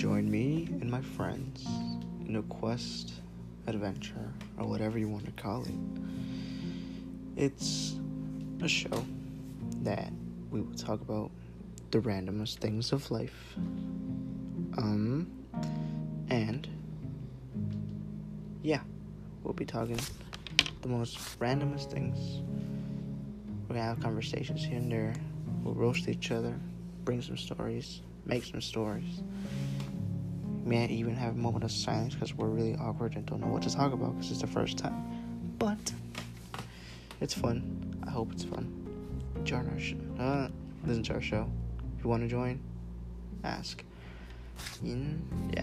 Join me and my friends in a quest, adventure, or whatever you want to call it. It's a show that we will talk about the randomest things of life. Um, and yeah, we'll be talking the most randomest things. We're gonna have conversations here and there. We'll roast each other, bring some stories, make some stories. May even have a moment of silence because we're really awkward and don't know what to talk about because it's the first time. But it's fun. I hope it's fun. Join our show. Uh, listen to our show. If you want to join, ask. In yeah.